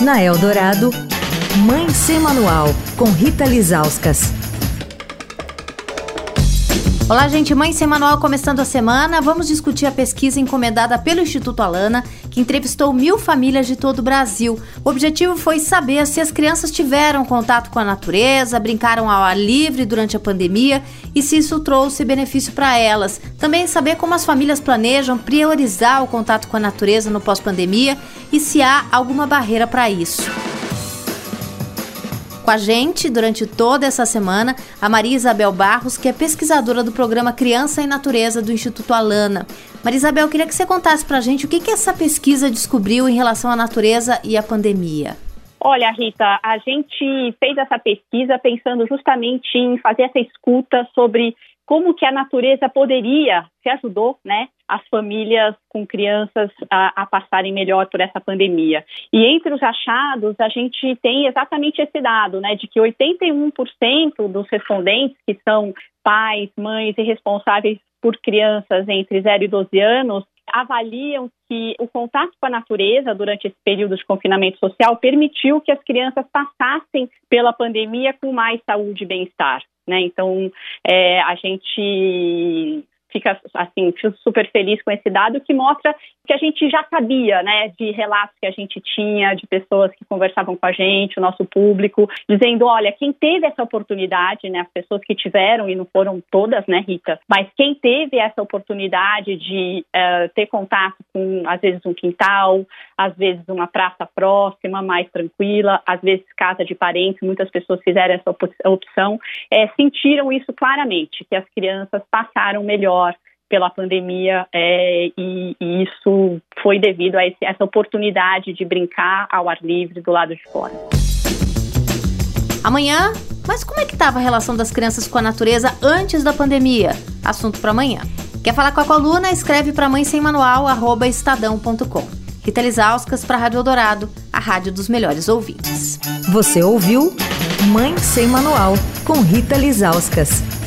Na Eldorado, Mãe Sem Manual, com Rita Lizauskas. Olá, gente. Mãe Sem Manual começando a semana. Vamos discutir a pesquisa encomendada pelo Instituto Alana, que entrevistou mil famílias de todo o Brasil. O objetivo foi saber se as crianças tiveram contato com a natureza, brincaram ao ar livre durante a pandemia e se isso trouxe benefício para elas. Também saber como as famílias planejam priorizar o contato com a natureza no pós-pandemia e se há alguma barreira para isso. Com a gente, durante toda essa semana, a Maria Isabel Barros, que é pesquisadora do programa Criança e Natureza do Instituto Alana. Maria Isabel, queria que você contasse para a gente o que, que essa pesquisa descobriu em relação à natureza e à pandemia. Olha, Rita, a gente fez essa pesquisa pensando justamente em fazer essa escuta sobre como que a natureza poderia, se ajudou, né, as famílias com crianças a, a, passarem melhor por essa pandemia. E entre os achados, a gente tem exatamente esse dado, né, de que 81% dos respondentes, que são pais, mães e responsáveis por crianças entre 0 e 12 anos, avaliam que o contato com a natureza durante esse período de confinamento social permitiu que as crianças passassem pela pandemia com mais saúde e bem-estar. Né? Então, é, a gente fica assim super feliz com esse dado que mostra que a gente já sabia, né, de relatos que a gente tinha de pessoas que conversavam com a gente, o nosso público, dizendo, olha, quem teve essa oportunidade, né, as pessoas que tiveram e não foram todas, né, Rita, mas quem teve essa oportunidade de uh, ter contato com às vezes um quintal, às vezes uma praça próxima, mais tranquila, às vezes casa de parentes, muitas pessoas fizeram essa opção, é, sentiram isso claramente, que as crianças passaram melhor pela pandemia é, e, e, isso foi devido a esse, essa oportunidade de brincar ao ar livre do lado de fora. Amanhã, mas como é que estava a relação das crianças com a natureza antes da pandemia? Assunto para amanhã. Quer falar com a coluna? Escreve para mãe sem manual arroba estadão.com. Rita Lisauskas para a Rádio Eldorado, a rádio dos melhores ouvintes. Você ouviu Mãe Sem Manual com Rita Lisauskas.